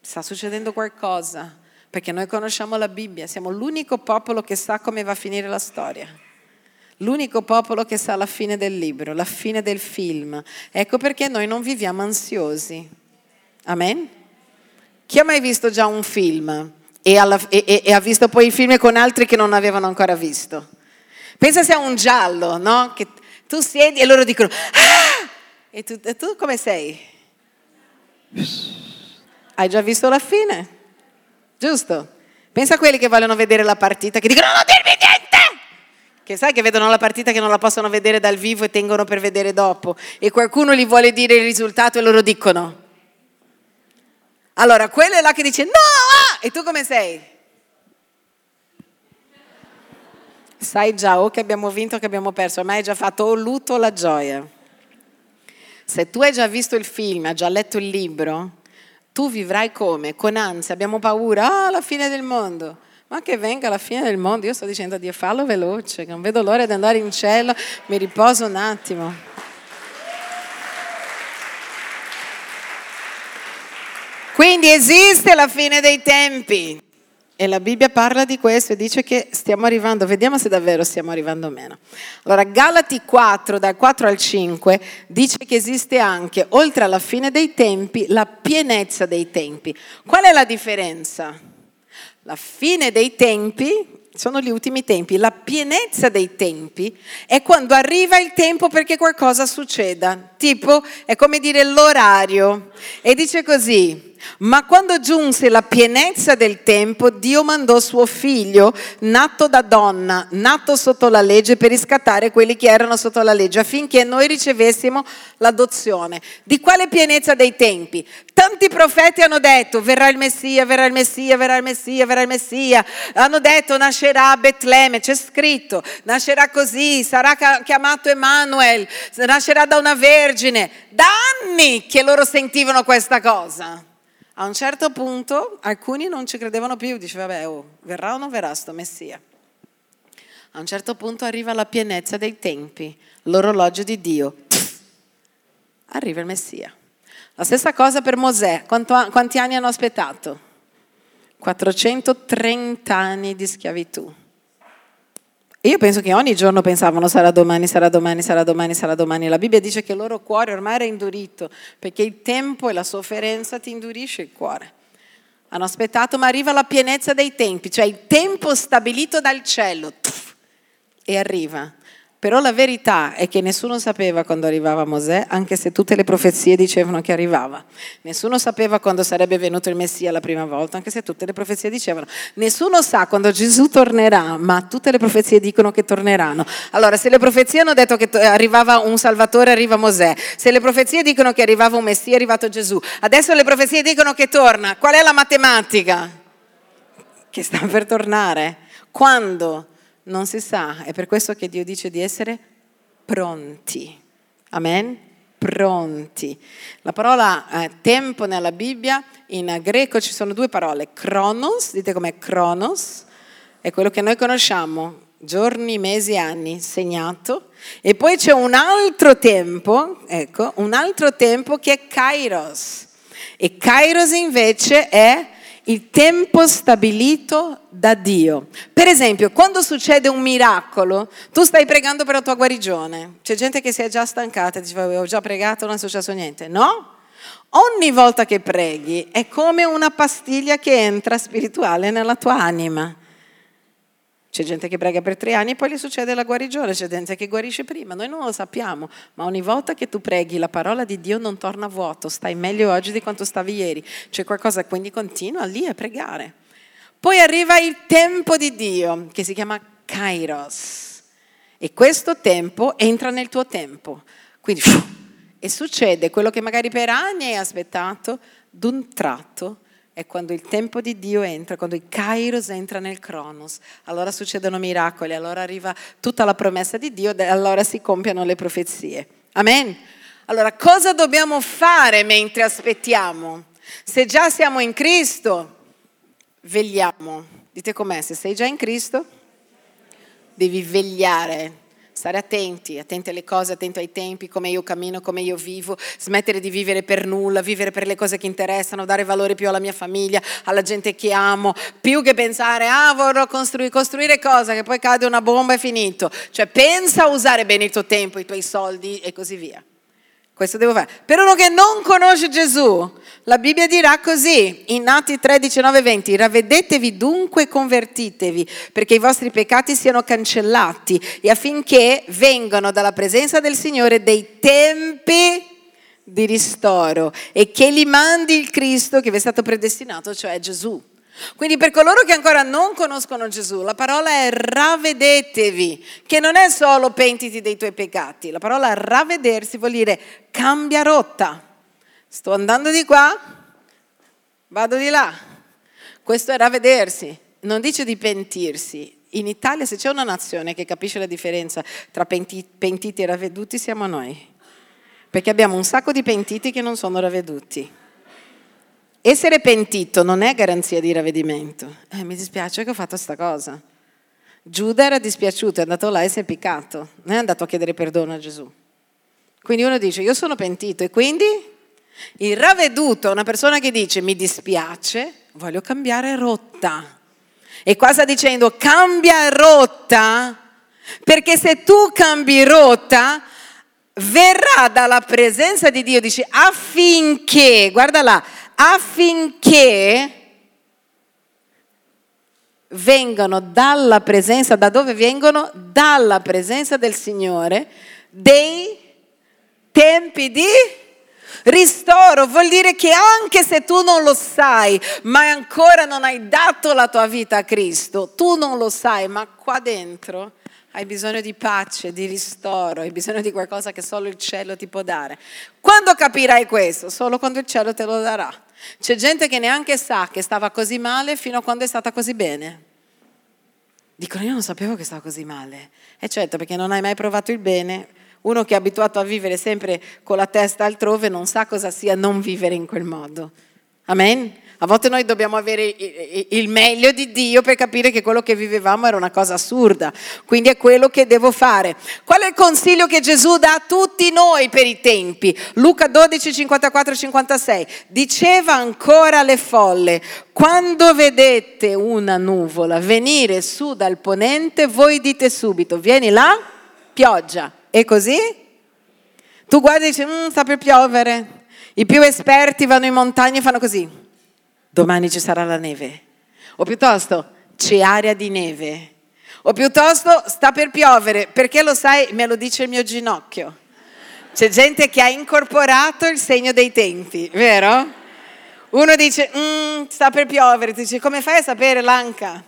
sta succedendo qualcosa, perché noi conosciamo la Bibbia, siamo l'unico popolo che sa come va a finire la storia. L'unico popolo che sa la fine del libro, la fine del film. Ecco perché noi non viviamo ansiosi. Amen? Chi ha mai visto già un film e, alla, e, e ha visto poi il film con altri che non avevano ancora visto? Pensa è un giallo, no? Che tu siedi e loro dicono, ah! E tu, e tu come sei? Hai già visto la fine? Giusto? Pensa a quelli che vogliono vedere la partita, che dicono non dirmi niente! Che sai che vedono la partita che non la possono vedere dal vivo e tengono per vedere dopo. E qualcuno gli vuole dire il risultato e loro dicono. Allora, quello è là che dice no! Ah! E tu come sei? Sai già o che abbiamo vinto o che abbiamo perso, ormai hai già fatto o lutto o la gioia. Se tu hai già visto il film, hai già letto il libro, tu vivrai come? Con ansia, abbiamo paura, ah, la fine del mondo. Ma che venga la fine del mondo, io sto dicendo a Dio, fallo veloce, non vedo l'ora di andare in cielo, mi riposo un attimo. Quindi esiste la fine dei tempi. E la Bibbia parla di questo e dice che stiamo arrivando, vediamo se davvero stiamo arrivando o meno. Allora, Galati 4, dal 4 al 5, dice che esiste anche, oltre alla fine dei tempi, la pienezza dei tempi. Qual è la differenza? La fine dei tempi sono gli ultimi tempi. La pienezza dei tempi è quando arriva il tempo perché qualcosa succeda. Tipo, è come dire l'orario. E dice così, ma quando giunse la pienezza del tempo, Dio mandò suo figlio, nato da donna, nato sotto la legge, per riscattare quelli che erano sotto la legge, affinché noi ricevessimo l'adozione. Di quale pienezza dei tempi? Tanti profeti hanno detto, verrà il Messia, verrà il Messia, verrà il Messia, verrà il Messia. Hanno detto, nascerà a Betlemme, c'è scritto, nascerà così, sarà chiamato Emanuel, nascerà da una vergine. Da anni che loro sentivano questa cosa. A un certo punto alcuni non ci credevano più, diceva, vabbè, oh, verrà o non verrà sto Messia? A un certo punto arriva la pienezza dei tempi, l'orologio di Dio. Arriva il Messia. La stessa cosa per Mosè. Quanto, quanti anni hanno aspettato? 430 anni di schiavitù. Io penso che ogni giorno pensavano sarà domani, sarà domani, sarà domani, sarà domani. La Bibbia dice che il loro cuore ormai era indurito, perché il tempo e la sofferenza ti indurisce il cuore. Hanno aspettato, ma arriva la pienezza dei tempi, cioè il tempo stabilito dal cielo. E arriva. Però la verità è che nessuno sapeva quando arrivava Mosè, anche se tutte le profezie dicevano che arrivava. Nessuno sapeva quando sarebbe venuto il Messia la prima volta, anche se tutte le profezie dicevano. Nessuno sa quando Gesù tornerà, ma tutte le profezie dicono che torneranno. Allora, se le profezie hanno detto che arrivava un Salvatore, arriva Mosè. Se le profezie dicono che arrivava un Messia, è arrivato Gesù. Adesso le profezie dicono che torna. Qual è la matematica? Che sta per tornare. Quando? Non si sa, è per questo che Dio dice di essere pronti. Amen? Pronti. La parola eh, tempo nella Bibbia, in greco ci sono due parole, chronos, dite com'è chronos, è quello che noi conosciamo, giorni, mesi, anni, segnato, e poi c'è un altro tempo, ecco, un altro tempo che è kairos. E kairos invece è il tempo stabilito da Dio. Per esempio, quando succede un miracolo, tu stai pregando per la tua guarigione. C'è gente che si è già stancata e dice, ho già pregato, non è successo niente. No? Ogni volta che preghi è come una pastiglia che entra spirituale nella tua anima. C'è gente che prega per tre anni e poi gli succede la guarigione, c'è gente che guarisce prima, noi non lo sappiamo, ma ogni volta che tu preghi la parola di Dio non torna vuoto, stai meglio oggi di quanto stavi ieri, c'è qualcosa, quindi continua lì a pregare. Poi arriva il tempo di Dio che si chiama Kairos e questo tempo entra nel tuo tempo, quindi E succede quello che magari per anni hai aspettato, d'un tratto è quando il tempo di Dio entra, quando il Kairos entra nel Cronos, allora succedono miracoli, allora arriva tutta la promessa di Dio e allora si compiono le profezie. Amen. Allora, cosa dobbiamo fare mentre aspettiamo? Se già siamo in Cristo, vegliamo. Dite com'è, se sei già in Cristo, devi vegliare stare attenti, attenti alle cose, attenti ai tempi, come io cammino, come io vivo, smettere di vivere per nulla, vivere per le cose che interessano, dare valore più alla mia famiglia, alla gente che amo, più che pensare, ah vorrò costruire, costruire cosa, che poi cade una bomba e finito. Cioè pensa a usare bene il tuo tempo, i tuoi soldi e così via. Questo devo fare. Per uno che non conosce Gesù, la Bibbia dirà così, in Atti 3, 19, 20, ravvedetevi dunque e convertitevi, perché i vostri peccati siano cancellati e affinché vengano dalla presenza del Signore dei tempi di ristoro e che li mandi il Cristo che vi è stato predestinato, cioè Gesù. Quindi per coloro che ancora non conoscono Gesù, la parola è ravvedetevi, che non è solo pentiti dei tuoi peccati, la parola ravvedersi vuol dire cambia rotta. Sto andando di qua, vado di là. Questo è ravvedersi, non dice di pentirsi. In Italia se c'è una nazione che capisce la differenza tra pentiti e ravveduti siamo noi, perché abbiamo un sacco di pentiti che non sono ravveduti. Essere pentito non è garanzia di ravvedimento. Eh, mi dispiace che ho fatto questa cosa. Giuda era dispiaciuto, è andato là e si è piccato, non è andato a chiedere perdono a Gesù. Quindi uno dice, io sono pentito e quindi il ravveduto è una persona che dice, mi dispiace, voglio cambiare rotta. E qua sta dicendo, cambia rotta, perché se tu cambi rotta, verrà dalla presenza di Dio, dice affinché, guarda là, affinché vengano dalla presenza, da dove vengono? Dalla presenza del Signore, dei tempi di ristoro. Vuol dire che anche se tu non lo sai, ma ancora non hai dato la tua vita a Cristo, tu non lo sai, ma qua dentro hai bisogno di pace, di ristoro, hai bisogno di qualcosa che solo il cielo ti può dare. Quando capirai questo? Solo quando il cielo te lo darà. C'è gente che neanche sa che stava così male fino a quando è stata così bene. Dicono, io non sapevo che stava così male. E certo, perché non hai mai provato il bene. Uno che è abituato a vivere sempre con la testa altrove non sa cosa sia non vivere in quel modo. Amen? A volte noi dobbiamo avere il meglio di Dio per capire che quello che vivevamo era una cosa assurda. Quindi è quello che devo fare. Qual è il consiglio che Gesù dà a tutti noi per i tempi? Luca 12, 54, 56. Diceva ancora alle folle, quando vedete una nuvola venire su dal ponente, voi dite subito, vieni là, pioggia. E così? Tu guardi e dici, mm, sta per piovere. I più esperti vanno in montagna e fanno così domani ci sarà la neve. O piuttosto c'è aria di neve. O piuttosto sta per piovere, perché lo sai, me lo dice il mio ginocchio. C'è gente che ha incorporato il segno dei tempi, vero? Uno dice, mm, sta per piovere, ti dice, come fai a sapere l'anca?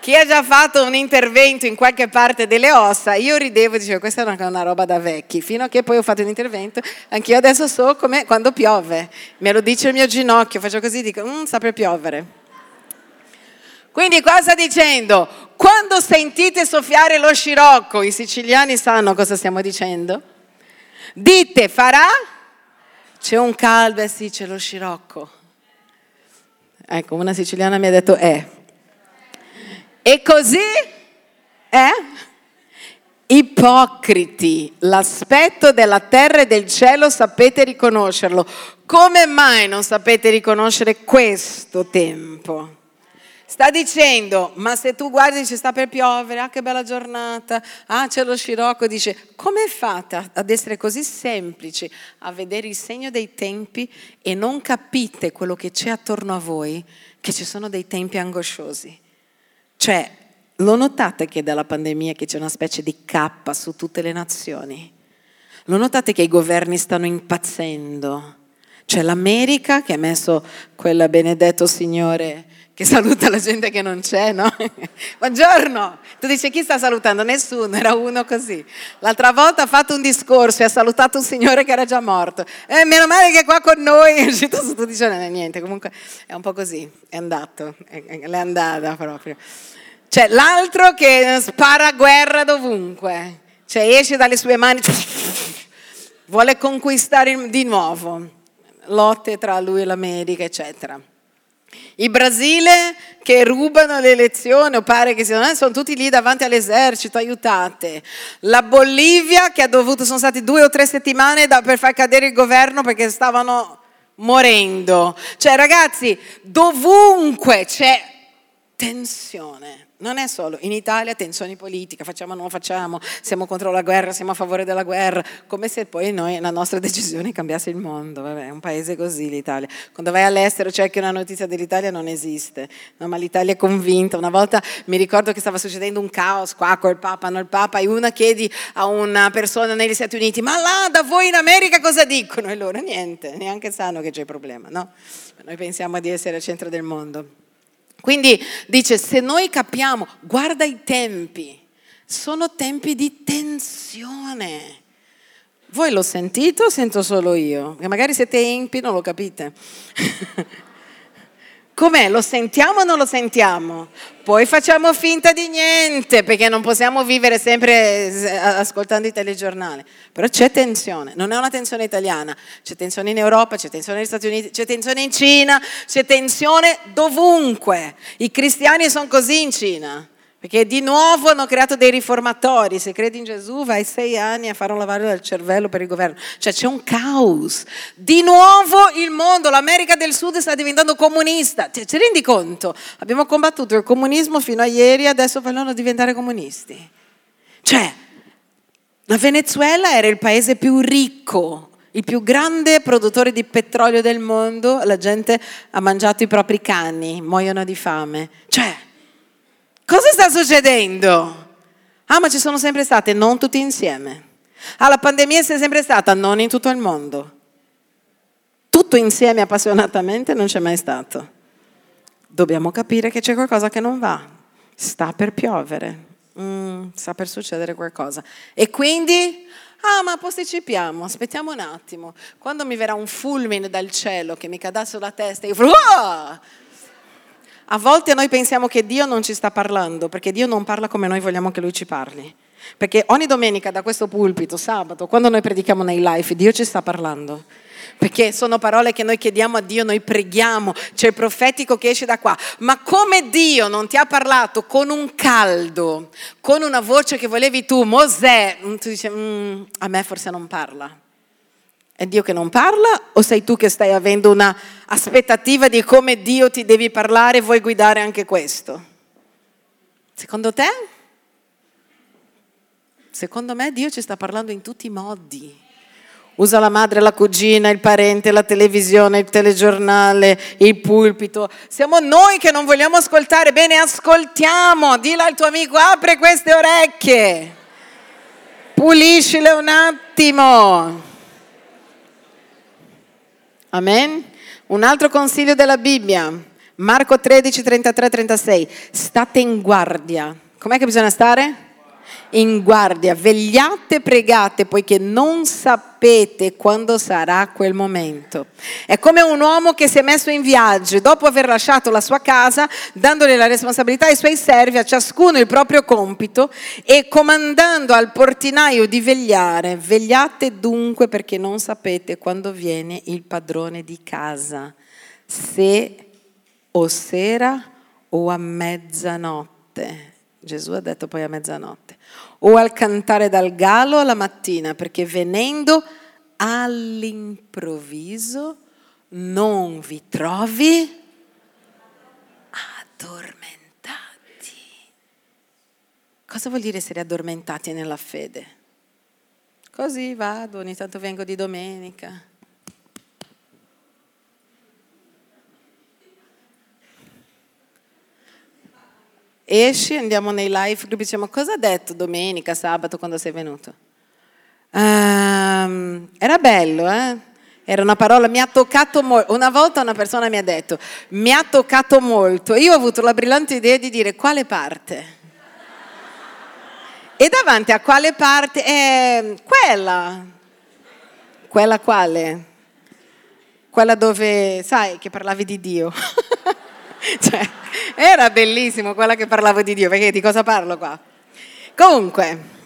Chi ha già fatto un intervento in qualche parte delle ossa, io ridevo e dicevo questa è una, una, roba da vecchi, fino a che poi ho fatto un intervento, anch'io adesso so come quando piove, me lo dice il mio ginocchio, faccio così, dico, mm, sta per piovere. Quindi qua sta dicendo, quando sentite soffiare lo scirocco, i siciliani sanno cosa stiamo dicendo? Dite, farà? C'è un caldo, eh sì, c'è lo scirocco. Ecco, una siciliana mi ha detto, eh, e così è? Ipocriti, l'aspetto della terra e del cielo sapete riconoscerlo. Come mai non sapete riconoscere questo tempo? Sta dicendo, ma se tu guardi ci sta per piovere, ah che bella giornata, ah c'è lo scirocco, dice, come è fatta ad essere così semplice a vedere il segno dei tempi e non capite quello che c'è attorno a voi, che ci sono dei tempi angosciosi? Cioè, lo notate che dalla pandemia che c'è una specie di cappa su tutte le nazioni? Lo notate che i governi stanno impazzendo? C'è l'America che ha messo quel benedetto signore che saluta la gente che non c'è, no? <laughs> Buongiorno! Tu dici chi sta salutando? Nessuno, era uno così. L'altra volta ha fatto un discorso e ha salutato un signore che era già morto. Eh, meno male che è qua con noi <laughs> è uscito tutti i giorni, niente, comunque è un po' così, è andato, è, è andata proprio. C'è l'altro che spara guerra dovunque, cioè esce dalle sue mani, <laughs> vuole conquistare di nuovo, lotte tra lui e l'America, eccetera. Il Brasile che rubano le elezioni, o pare che siano, eh, sono tutti lì davanti all'esercito, aiutate. La Bolivia che ha dovuto, sono stati due o tre settimane da, per far cadere il governo perché stavano morendo. Cioè ragazzi, dovunque c'è tensione. Non è solo in Italia tensioni politiche, facciamo o non facciamo, siamo contro la guerra, siamo a favore della guerra, come se poi noi, la nostra <laughs> decisione cambiasse il mondo. Vabbè, è un paese così l'Italia. Quando vai all'estero cerchi una notizia dell'Italia non esiste, no, ma l'Italia è convinta. Una volta mi ricordo che stava succedendo un caos qua col Papa, non il Papa, e una chiedi a una persona negli Stati Uniti, ma là da voi in America cosa dicono? E loro niente, neanche sanno che c'è problema, no? Noi pensiamo di essere al centro del mondo. Quindi dice, se noi capiamo, guarda i tempi, sono tempi di tensione. Voi lo sentite o sento solo io? Magari siete empi, non lo capite. <laughs> Com'è? Lo sentiamo o non lo sentiamo? Poi facciamo finta di niente perché non possiamo vivere sempre eh, ascoltando i telegiornali. Però c'è tensione, non è una tensione italiana, c'è tensione in Europa, c'è tensione negli Stati Uniti, c'è tensione in Cina, c'è tensione dovunque. I cristiani sono così in Cina. Perché di nuovo hanno creato dei riformatori, se credi in Gesù vai sei anni a fare un lavaggio del cervello per il governo, cioè c'è un caos. Di nuovo il mondo, l'America del Sud sta diventando comunista, ti rendi conto? Abbiamo combattuto il comunismo fino a ieri, adesso vogliono diventare comunisti. Cioè, la Venezuela era il paese più ricco, il più grande produttore di petrolio del mondo, la gente ha mangiato i propri cani, muoiono di fame. Cioè, Cosa sta succedendo? Ah, ma ci sono sempre state, non tutti insieme. Ah, la pandemia c'è sempre stata, non in tutto il mondo. Tutto insieme appassionatamente non c'è mai stato. Dobbiamo capire che c'è qualcosa che non va. Sta per piovere, mm, sta per succedere qualcosa. E quindi, ah, ma posticipiamo, aspettiamo un attimo. Quando mi verrà un fulmine dal cielo che mi cadà sulla testa, io... Oh! A volte noi pensiamo che Dio non ci sta parlando, perché Dio non parla come noi vogliamo che Lui ci parli. Perché ogni domenica da questo pulpito, sabato, quando noi predichiamo nei live, Dio ci sta parlando. Perché sono parole che noi chiediamo a Dio, noi preghiamo, c'è il profetico che esce da qua. Ma come Dio non ti ha parlato con un caldo, con una voce che volevi tu, Mosè, tu dici, mm, a me forse non parla. È Dio che non parla o sei tu che stai avendo una aspettativa di come Dio ti devi parlare e vuoi guidare anche questo? Secondo te? Secondo me Dio ci sta parlando in tutti i modi. Usa la madre, la cugina, il parente, la televisione, il telegiornale, il pulpito. Siamo noi che non vogliamo ascoltare. Bene, ascoltiamo. Dilla al tuo amico, apre queste orecchie. Puliscile un attimo. Amen. Un altro consiglio della Bibbia, Marco 13, 33, 36. State in guardia. Com'è che bisogna stare? In guardia, vegliate, pregate, poiché non sapete quando sarà quel momento. È come un uomo che si è messo in viaggio dopo aver lasciato la sua casa, dandole la responsabilità ai suoi servi, a ciascuno il proprio compito e comandando al portinaio di vegliare. Vegliate dunque perché non sapete quando viene il padrone di casa, se o sera o a mezzanotte. Gesù ha detto poi a mezzanotte o al cantare dal gallo alla mattina, perché venendo all'improvviso non vi trovi addormentati. Cosa vuol dire essere addormentati nella fede? Così vado, ogni tanto vengo di domenica. Esci, andiamo nei live group, diciamo cosa ha detto domenica, sabato quando sei venuto? Um, era bello, eh? Era una parola, mi ha toccato molto. Una volta una persona mi ha detto, mi ha toccato molto. Io ho avuto la brillante idea di dire quale parte? E davanti a quale parte? Eh, quella. Quella quale? Quella dove, sai, che parlavi di Dio. <laughs> <laughs> cioè, era bellissimo quella che parlavo di Dio, perché di cosa parlo qua? Comunque,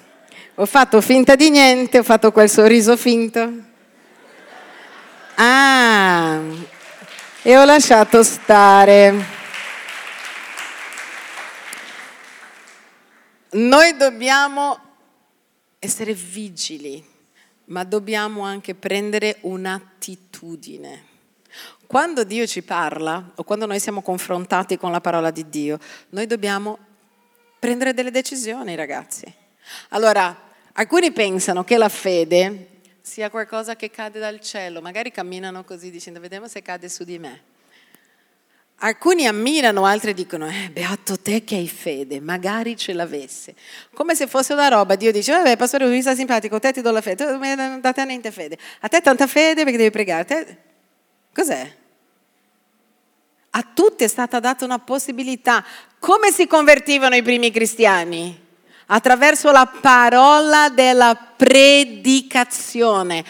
ho fatto finta di niente, ho fatto quel sorriso finto Ah, e ho lasciato stare. Noi dobbiamo essere vigili, ma dobbiamo anche prendere un'attitudine. Quando Dio ci parla o quando noi siamo confrontati con la parola di Dio, noi dobbiamo prendere delle decisioni, ragazzi. Allora, alcuni pensano che la fede sia qualcosa che cade dal cielo. Magari camminano così dicendo vediamo se cade su di me. Alcuni ammirano, altri dicono, eh, beato te che hai fede, magari ce l'avesse. Come se fosse una roba, Dio dice, vabbè, pastore, mi sta simpatico, te ti do la fede, non date a niente fede. A te tanta fede perché devi pregare. Te... Cos'è? A tutti è stata data una possibilità. Come si convertivano i primi cristiani? attraverso la parola della predicazione.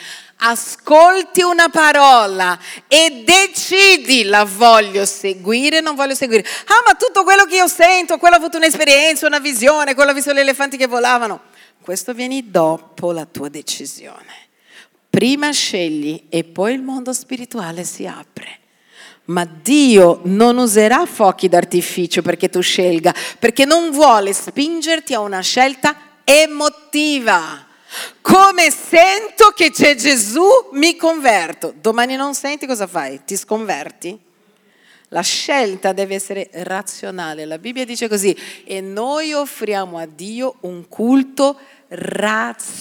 Ascolti una parola e decidi la voglio seguire o non voglio seguire. Ah, ma tutto quello che io sento, quello ha avuto un'esperienza, una visione, quello ha visto gli elefanti che volavano. Questo viene dopo la tua decisione. Prima scegli e poi il mondo spirituale si apre. Ma Dio non userà fuochi d'artificio perché tu scelga, perché non vuole spingerti a una scelta emotiva. Come sento che c'è Gesù, mi converto. Domani non senti cosa fai? Ti sconverti? La scelta deve essere razionale. La Bibbia dice così, e noi offriamo a Dio un culto razionale.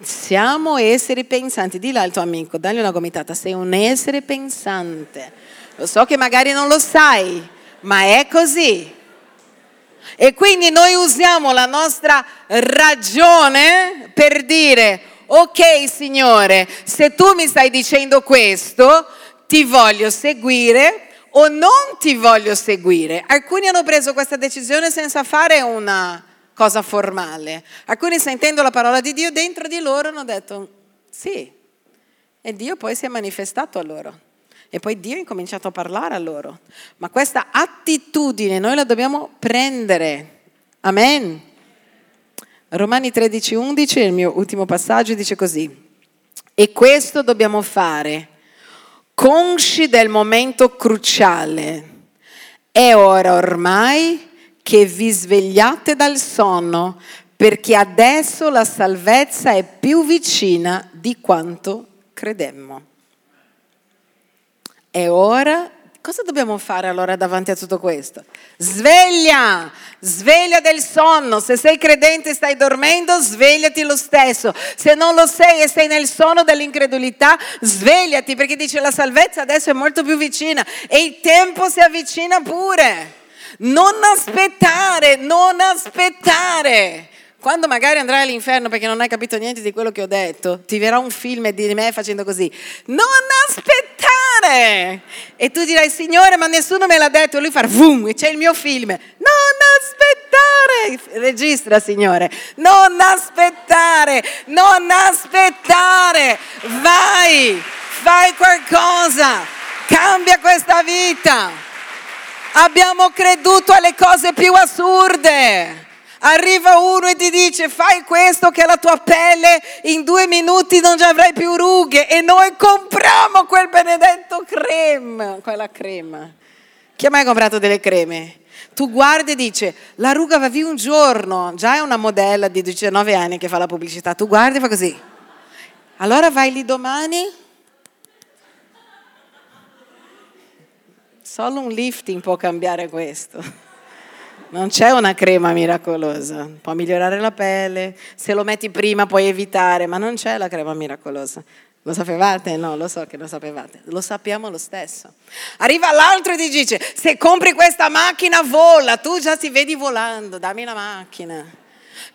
Siamo esseri pensanti. Dillo al tuo amico, dagli una gomitata, sei un essere pensante. Lo so che magari non lo sai, ma è così. E quindi noi usiamo la nostra ragione per dire, ok Signore, se tu mi stai dicendo questo, ti voglio seguire o non ti voglio seguire. Alcuni hanno preso questa decisione senza fare una cosa formale. Alcuni sentendo la parola di Dio dentro di loro hanno detto sì. E Dio poi si è manifestato a loro. E poi Dio ha incominciato a parlare a loro. Ma questa attitudine noi la dobbiamo prendere. Amen. Romani 13, 11, il mio ultimo passaggio, dice così. E questo dobbiamo fare, consci del momento cruciale. È ora ormai che vi svegliate dal sonno, perché adesso la salvezza è più vicina di quanto credemmo. È ora Cosa dobbiamo fare allora davanti a tutto questo? Sveglia, sveglia del sonno. Se sei credente e stai dormendo, svegliati lo stesso. Se non lo sei e sei nel sonno dell'incredulità, svegliati perché dice la salvezza adesso è molto più vicina e il tempo si avvicina pure. Non aspettare, non aspettare. Quando magari andrai all'inferno perché non hai capito niente di quello che ho detto, ti verrà un film di me facendo così. Non aspettare! E tu dirai, Signore, ma nessuno me l'ha detto. E lui fa, vum, c'è il mio film. Non aspettare! Registra, Signore. Non aspettare, non aspettare. Vai, fai qualcosa. Cambia questa vita. Abbiamo creduto alle cose più assurde. Arriva uno e ti dice fai questo che la tua pelle in due minuti non avrai più rughe e noi compriamo quel benedetto crema, quella crema. Chi ha mai comprato delle creme? Tu guardi e dici la ruga va via un giorno, già è una modella di 19 anni che fa la pubblicità, tu guardi e fa così. Allora vai lì domani Solo un lifting può cambiare questo. <laughs> Non c'è una crema miracolosa, può migliorare la pelle, se lo metti prima puoi evitare, ma non c'è la crema miracolosa. Lo sapevate? No, lo so che lo sapevate, lo sappiamo lo stesso. Arriva l'altro e ti dice, se compri questa macchina vola, tu già ti vedi volando, dammi la macchina.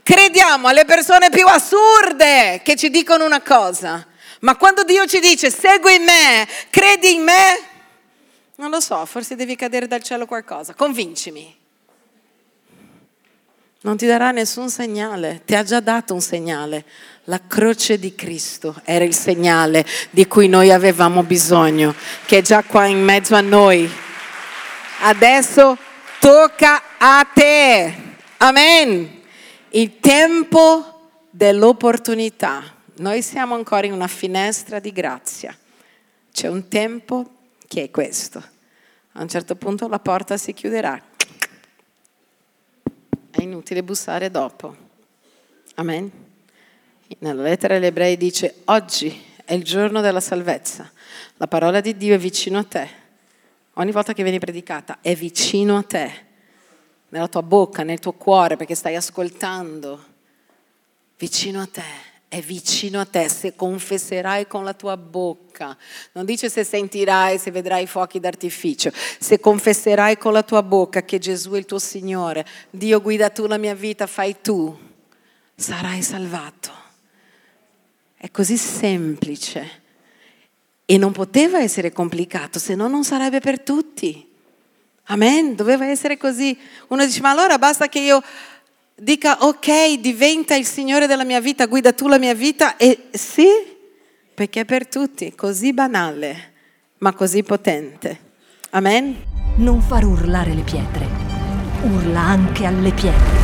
Crediamo alle persone più assurde che ci dicono una cosa, Ma quando Dio ci dice segui me, credi in me, non lo so, forse devi cadere dal cielo qualcosa, convincimi. Non ti darà nessun segnale, ti ha già dato un segnale. La croce di Cristo era il segnale di cui noi avevamo bisogno, che è già qua in mezzo a noi. Adesso tocca a te. Amen. Il tempo dell'opportunità. Noi siamo ancora in una finestra di grazia. C'è un tempo che è questo. A un certo punto la porta si chiuderà. È inutile bussare dopo. Amen. Nella lettera agli ebrei dice, oggi è il giorno della salvezza. La parola di Dio è vicino a te ogni volta che viene predicata, è vicino a te, nella tua bocca, nel tuo cuore, perché stai ascoltando, vicino a te è vicino a te, se confesserai con la tua bocca, non dice se sentirai, se vedrai fuochi d'artificio, se confesserai con la tua bocca che Gesù è il tuo Signore, Dio guida tu la mia vita, fai tu, sarai salvato. È così semplice. E non poteva essere complicato, se no non sarebbe per tutti. Amen, doveva essere così. Uno dice, ma allora basta che io dica, ok, diventa il Signore della mia vita, guida tu la mia vita. E sì, perché è per tutti, così banale, ma così potente. Amen. Non far urlare le pietre, urla anche alle pietre.